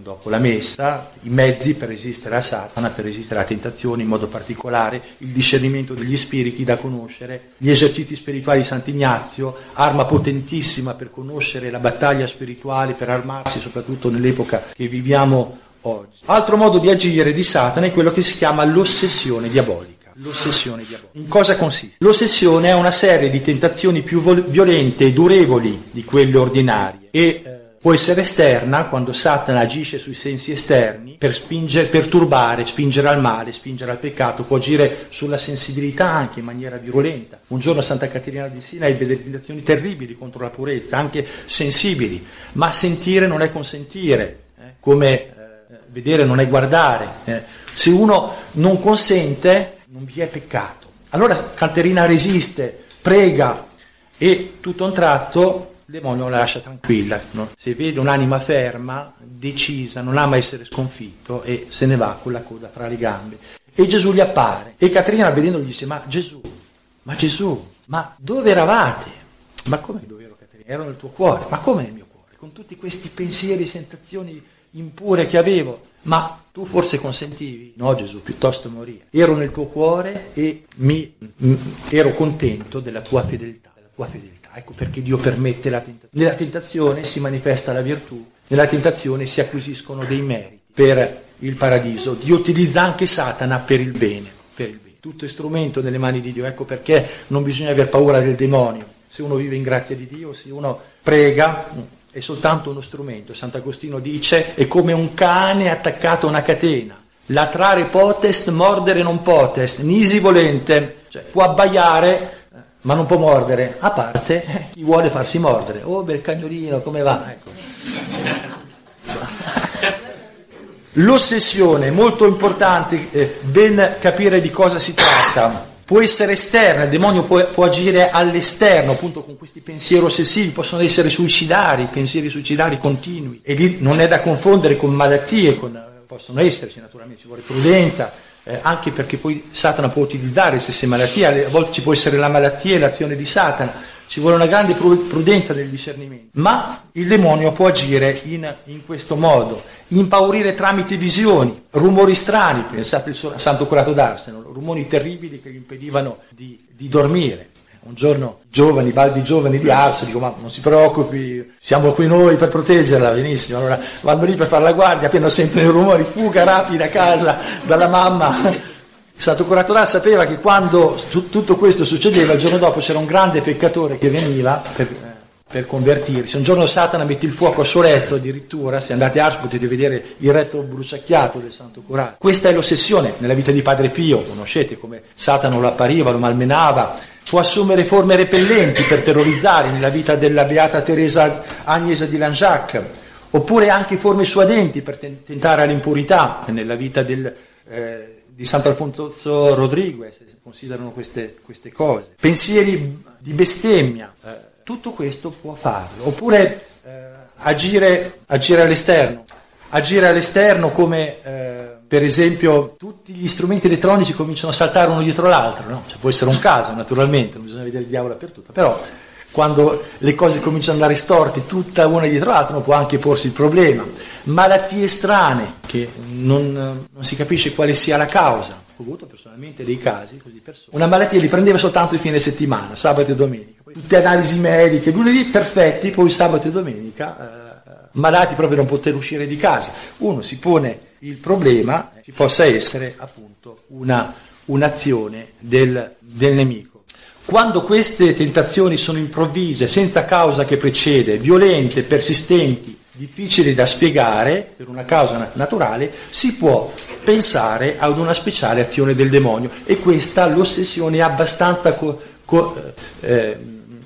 dopo la messa, i mezzi per resistere a Satana, per resistere alla tentazione, in modo particolare il discernimento degli spiriti da conoscere, gli esercizi spirituali di Sant'Ignazio, arma potentissima per conoscere la battaglia spirituale, per armarsi soprattutto nell'epoca che viviamo oggi. Altro modo di agire di Satana è quello che si chiama l'ossessione diabolica. L'ossessione diabolica. In cosa consiste? L'ossessione è una serie di tentazioni più violente e durevoli di quelle ordinarie e eh, Può essere esterna quando Satana agisce sui sensi esterni per spingere, per turbare, spingere al male, spingere al peccato, può agire sulla sensibilità anche in maniera virulenta. Un giorno Santa Caterina di Sina ebbe delle tentazioni terribili contro la purezza, anche sensibili, ma sentire non è consentire, eh? come eh, vedere non è guardare. Eh? Se uno non consente non vi è peccato. Allora Caterina resiste, prega e tutto un tratto demonio la lascia tranquilla. No? Se vede un'anima ferma, decisa, non ama essere sconfitto e se ne va con la coda fra le gambe. E Gesù gli appare. E Caterina vedendolo gli dice, ma Gesù, ma Gesù, ma dove eravate? Ma come dove ero Caterina? Ero nel tuo cuore. Ma come nel mio cuore? Con tutti questi pensieri, sensazioni impure che avevo. Ma tu forse consentivi? No Gesù, piuttosto morire. Ero nel tuo cuore e mi, m, ero contento della tua fedeltà. Tua fedeltà. Ecco perché Dio permette la tentazione. Nella tentazione si manifesta la virtù, nella tentazione si acquisiscono dei meriti per il paradiso. Dio utilizza anche Satana per il bene. Per il bene. Tutto è strumento nelle mani di Dio. Ecco perché non bisogna aver paura del demonio. Se uno vive in grazia di Dio, se uno prega, è soltanto uno strumento. Sant'Agostino dice è come un cane attaccato a una catena. Latrare potest, mordere non potest, nisi volente, cioè può abbaiare ma non può mordere, a parte chi vuole farsi mordere. Oh, bel cagnolino, come va? Ecco. L'ossessione molto importante, eh, ben capire di cosa si tratta. Può essere esterna, il demonio può, può, agire all'esterno, appunto con questi pensieri ossessivi, possono essere suicidari, pensieri suicidari continui, e lì non è da confondere con malattie, con, possono esserci naturalmente, ci vuole prudenza, eh, anche perché poi Satana può utilizzare le stesse malattie, a volte ci può essere la malattia e l'azione di Satana, ci vuole una grande prudenza nel discernimento, ma il demonio può agire in, in questo modo, impaurire tramite visioni, rumori strani, pensate al santo curato d'Arseno, rumori terribili che gli impedivano di, di dormire. Un giorno giovani, baldi giovani di Arso, dico ma non si preoccupi, siamo qui noi per proteggerla, benissimo. Allora vanno lì per fare la guardia, appena sentono i rumori, fuga rapida a casa dalla mamma. Santo Curatorà sapeva che quando tutto questo succedeva, il giorno dopo c'era un grande peccatore che veniva per, per convertirsi. Un giorno Satana mette il fuoco al suo letto, addirittura, se andate a Ars potete vedere il retro bruciacchiato del Santo Corano. Questa è l'ossessione nella vita di Padre Pio, conoscete come Satana lo appariva, lo malmenava, può assumere forme repellenti per terrorizzare nella vita della beata Teresa Agnese di Langeac, oppure anche forme suadenti per tentare l'impurità nella vita del, eh, di Sant'Alfonso Rodriguez, considerano queste, queste, cose. Pensieri di bestemmia, eh, tutto questo può farlo. Oppure eh, agire, agire, all'esterno, agire all'esterno come eh, per esempio tutti gli strumenti elettronici cominciano a saltare uno dietro l'altro, no? cioè, può essere un caso naturalmente, non bisogna vedere il diavolo dappertutto, però quando le cose cominciano ad andare storte tutta una dietro l'altra può anche porsi il problema. Malattie strane che non, non si capisce quale sia la causa, ho avuto personalmente dei casi così. Una malattia li prendeva soltanto il fine settimana, sabato e domenica, poi tutte analisi mediche, lunedì perfetti, poi sabato e domenica eh, malati proprio da non poter uscire di casa. Uno si pone il problema ci possa essere appunto una, un'azione del, del nemico. Quando queste tentazioni sono improvvise, senza causa che precede, violente, persistenti, difficili da spiegare per una causa naturale, si può pensare ad una speciale azione del demonio e questa l'ossessione è abbastanza co- co- eh,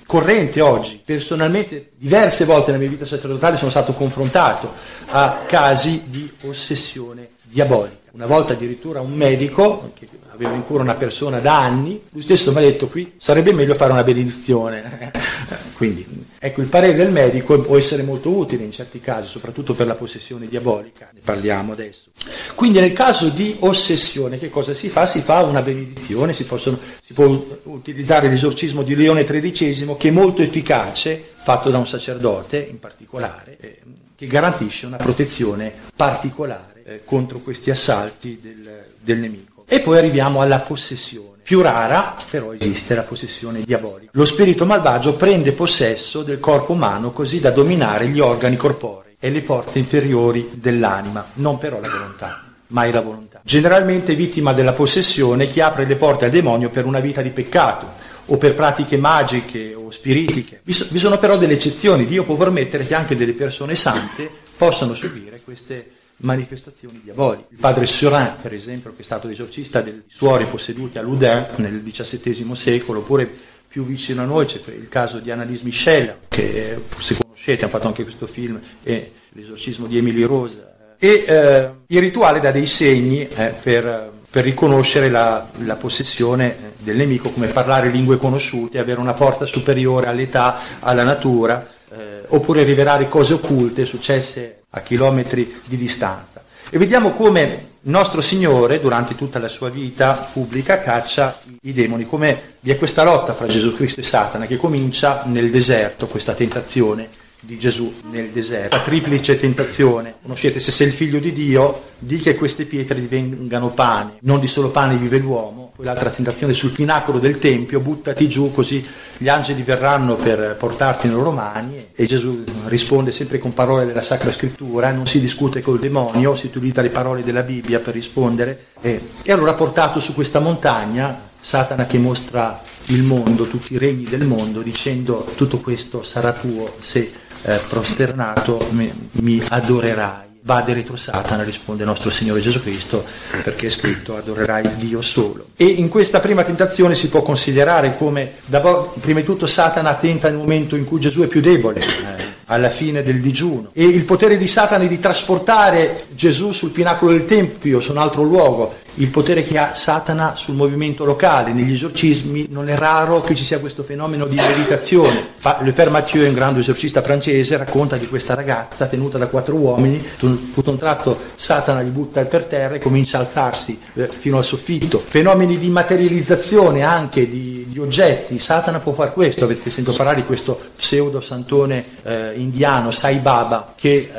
corrente oggi. Personalmente diverse volte nella mia vita sacerdotale sono stato confrontato a casi di ossessione diabolica. Una volta addirittura un medico, che aveva in cura una persona da anni, lui stesso mi ha detto qui sarebbe meglio fare una benedizione. Quindi ecco il parere del medico può essere molto utile in certi casi, soprattutto per la possessione diabolica, ne parliamo adesso. Quindi nel caso di ossessione che cosa si fa? Si fa una benedizione, si, possono, si può utilizzare l'esorcismo di Leone XIII che è molto efficace, fatto da un sacerdote in particolare, eh, che garantisce una protezione particolare eh, contro questi assalti del, del nemico. E poi arriviamo alla possessione. Più rara, però esiste la possessione diabolica. Lo spirito malvagio prende possesso del corpo umano così da dominare gli organi corporei e le porte inferiori dell'anima, non però la volontà, mai la volontà. Generalmente vittima della possessione chi apre le porte al demonio per una vita di peccato o per pratiche magiche o spiritiche. Vi, sono però delle eccezioni, Dio può permettere che anche delle persone sante possano subire queste manifestazioni diaboliche. Il padre Surin, per esempio, che è stato esorcista dei suori posseduti a Loudun nel XVII secolo, oppure più vicino a noi c'è il caso di Annalise Michel, che se conoscete ha fatto anche questo film, e l'esorcismo di Emily Rose. E eh, il rituale dà dei segni eh, per, per, riconoscere la, la, possessione del nemico, come parlare lingue conosciute, avere una porta superiore all'età, alla natura, eh, oppure rivelare cose occulte successe a chilometri di distanza. E vediamo come nostro Signore, durante tutta la sua vita pubblica, caccia i demoni, come vi è questa lotta fra Gesù Cristo e Satana che comincia nel deserto, questa tentazione di Gesù nel deserto. La triplice tentazione. Conoscete, se sei il figlio di Dio, di che queste pietre divengano pane. Non di solo pane vive l'uomo. Poi l'altra tentazione sul pinacolo del Tempio, buttati giù così gli angeli verranno per portarti nelle loro mani. E Gesù risponde sempre con parole della Sacra Scrittura, non si discute col demonio, si utilizza le parole della Bibbia per rispondere. E, e allora portato su questa montagna, Satana che mostra il mondo, tutti i regni del mondo, dicendo tutto questo sarà tuo se eh, prosternato mi, mi adorerai. Vade retro Satana, risponde il nostro Signore Gesù Cristo, perché è scritto adorerai Dio solo. E in questa prima tentazione si può considerare come, prima di tutto, Satana tenta nel momento in cui Gesù è più debole. Eh, alla fine del digiuno. E il potere di Satana di trasportare Gesù sul pinacolo del Tempio, su un altro luogo. Il potere che ha Satana sul movimento locale, negli esorcismi, non è raro che ci sia questo fenomeno di levitazione. Le Père Mathieu, un grande esorcista francese, racconta di questa ragazza tenuta da quattro uomini, tutto un tratto Satana li butta per terra e comincia a alzarsi eh, fino al soffitto. Fenomeni di materializzazione anche di, di oggetti, Satana può fare questo, avete sentito parlare di questo pseudo santone eh, indiano, Sai Baba, che eh,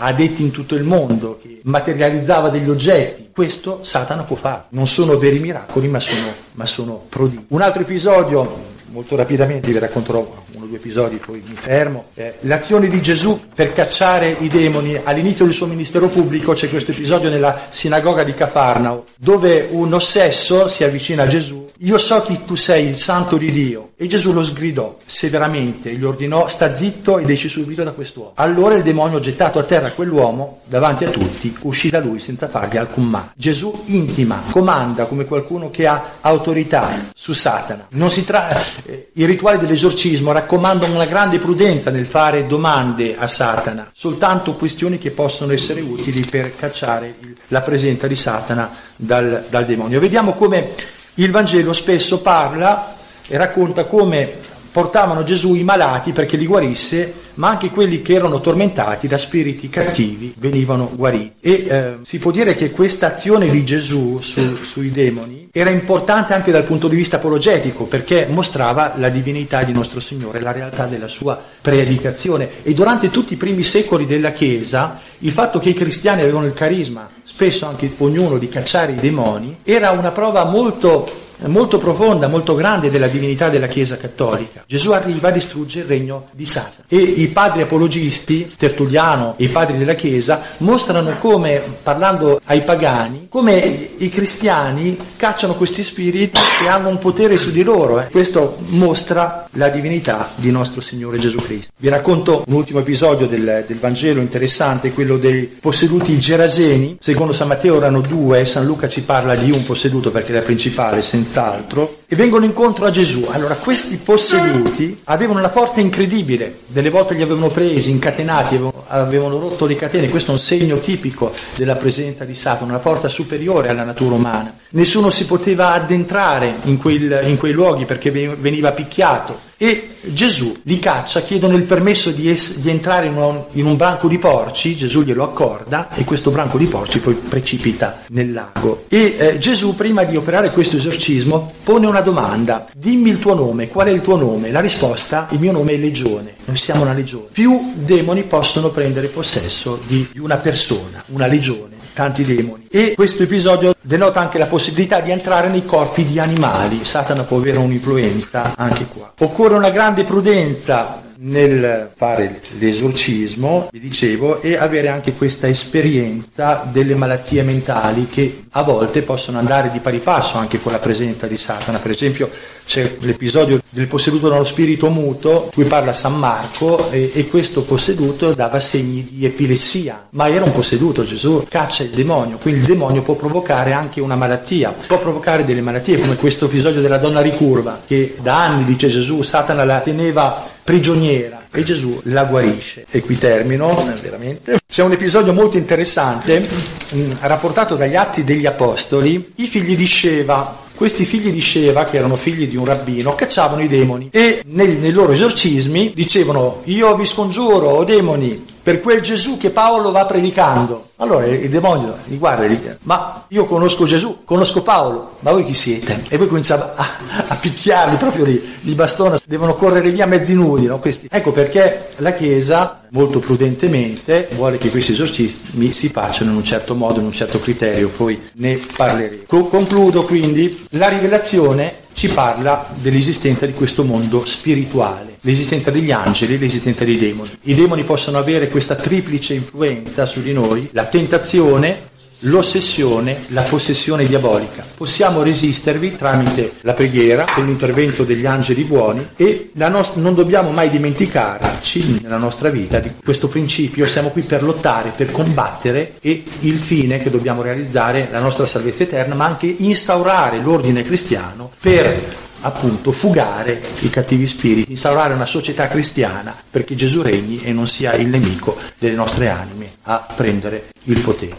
ha detti in tutto il mondo, che materializzava degli oggetti. Questo Satana può fare. Non sono veri miracoli, ma sono, ma sono prodigi. Un altro episodio, molto rapidamente vi racconterò uno o due episodi, poi mi fermo. Eh, l'azione di Gesù per cacciare i demoni all'inizio del suo ministero pubblico c'è questo episodio nella sinagoga di Cafarnao, dove un ossesso si avvicina a Gesù. Io so che tu sei il santo di Dio. E Gesù lo sgridò severamente, gli ordinò sta zitto ed esci subito da quest'uomo. Allora il demonio gettato a terra quell'uomo, davanti a tutti, uscì da lui senza fargli alcun male. Gesù intima, comanda come qualcuno che ha autorità su Satana. Non si tra... Eh, I rituali dell'esorcismo raccomandano una grande prudenza nel fare domande a Satana, soltanto questioni che possono essere utili per cacciare la presenza di Satana dal, dal demonio. Vediamo come il Vangelo spesso parla e racconta come portavano Gesù i malati perché li guarisse, ma anche quelli che erano tormentati da spiriti cattivi venivano guariti. E eh, si può dire che questa azione di Gesù su, sui demoni era importante anche dal punto di vista apologetico, perché mostrava la divinità di nostro Signore, la realtà della sua predicazione. E durante tutti i primi secoli della Chiesa, il fatto che i cristiani avevano il carisma, spesso anche ognuno, di cacciare i demoni, era una prova molto molto profonda, molto grande della divinità della Chiesa cattolica. Gesù arriva a distruggere il regno di Satana. E i padri apologisti, Tertulliano e i padri della Chiesa, mostrano come, parlando ai pagani, come i cristiani cacciano questi spiriti che hanno un potere su di loro. Eh. Questo mostra la divinità di nostro Signore Gesù Cristo. Vi racconto un ultimo episodio del, del Vangelo interessante, quello dei posseduti geraseni. Secondo San Matteo erano due, San Luca ci parla di un posseduto perché era principale, senza senz'altro, e vengono incontro a Gesù. Allora, questi posseduti avevano una forza incredibile, delle volte li avevano presi, incatenati, avevano, avevano rotto le catene, questo è un segno tipico della presenza di Satana, una porta superiore alla natura umana. Nessuno si poteva addentrare in, quel, in quei luoghi perché veniva picchiato, e Gesù li caccia, chiedono il permesso di, es- di entrare in un, in un, branco di porci, Gesù glielo accorda e questo branco di porci poi precipita nel lago. E eh, Gesù prima di operare questo esorcismo pone una domanda, dimmi il tuo nome, qual è il tuo nome? La risposta, il mio nome è Legione, noi siamo una legione. Più demoni possono prendere possesso di, di una persona, una legione tanti demoni. E questo episodio denota anche la possibilità di entrare nei corpi di animali. Satana può avere un'influenza anche qua. Occorre una grande prudenza nel fare l'esorcismo, vi dicevo, e avere anche questa esperienza delle malattie mentali che a volte possono andare di pari passo anche con la presenza di Satana. Per esempio c'è l'episodio del posseduto dallo spirito muto, cui parla San Marco, e, e questo posseduto dava segni di epilessia, ma era un posseduto, Gesù caccia il demonio, quindi il demonio può provocare anche una malattia, può provocare delle malattie come questo episodio della donna ricurva, che da anni, dice Gesù, Satana la teneva prigioniera e Gesù la guarisce. E qui termino, veramente. C'è un episodio molto interessante mm, rapportato dagli atti degli apostoli, i figli di Sheva. Questi figli di Sheva, che erano figli di un rabbino, cacciavano i demoni e nei, nei loro esorcismi dicevano io vi scongiuro, o demoni, per quel Gesù che Paolo va predicando. Allora il demonio gli guarda e dice, ma io conosco Gesù, conosco Paolo, ma voi chi siete? E poi comincia a, a picchiarli proprio di, di, bastone, devono correre via mezzi nudi. No? Ecco perché la Chiesa, molto prudentemente, vuole che questi esorcismi si facciano in un certo modo, in un certo criterio, poi ne parleremo. Concludo quindi, la rivelazione ci parla dell'esistenza di questo mondo spirituale l'esistenza degli angeli, l'esistenza dei demoni. I demoni possono avere questa triplice influenza su di noi, la tentazione, l'ossessione, la possessione diabolica. Possiamo resistervi tramite la preghiera, con l'intervento degli angeli buoni e nost- non dobbiamo mai dimenticarci nella nostra vita di questo principio, siamo qui per lottare, per combattere e il fine che dobbiamo realizzare, la nostra salvezza eterna, ma anche instaurare l'ordine cristiano per appunto fugare i cattivi spiriti, instaurare una società cristiana perché Gesù regni e non sia il nemico delle nostre anime a prendere il potere.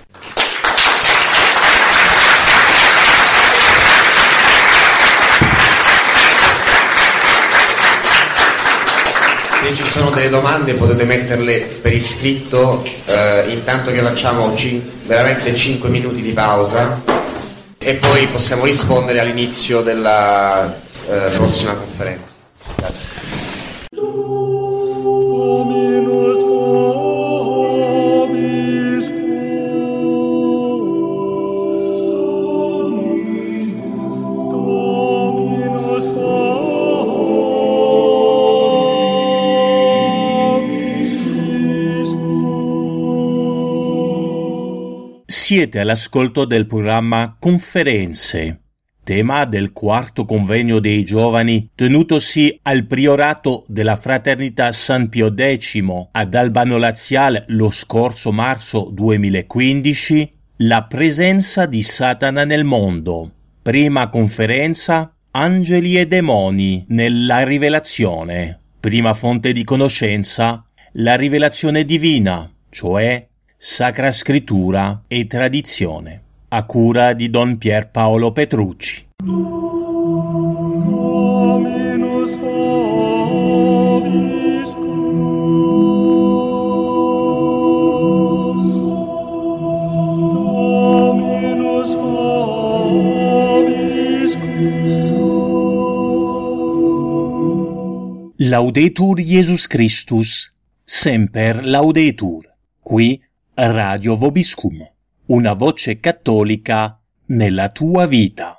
Se ci sono delle domande potete metterle per iscritto, eh, intanto che facciamo cin- veramente 5 minuti di pausa e poi possiamo rispondere all'inizio della eh, prossima conferenza. Grazie. Siete all'ascolto del programma Conferenze tema del quarto convegno dei giovani tenutosi al priorato della Fraternità San Pio X ad Albano Laziale lo scorso marzo 2015, la presenza di Satana nel mondo. Prima conferenza Angeli e demoni nella rivelazione. Prima fonte di conoscenza la rivelazione divina, cioè Sacra Scrittura e tradizione a cura di Don Pier Paolo Petrucci. Laudetur Iesus Christus, semper laudetur, qui Radio Vobiscum. Una voce cattolica nella tua vita.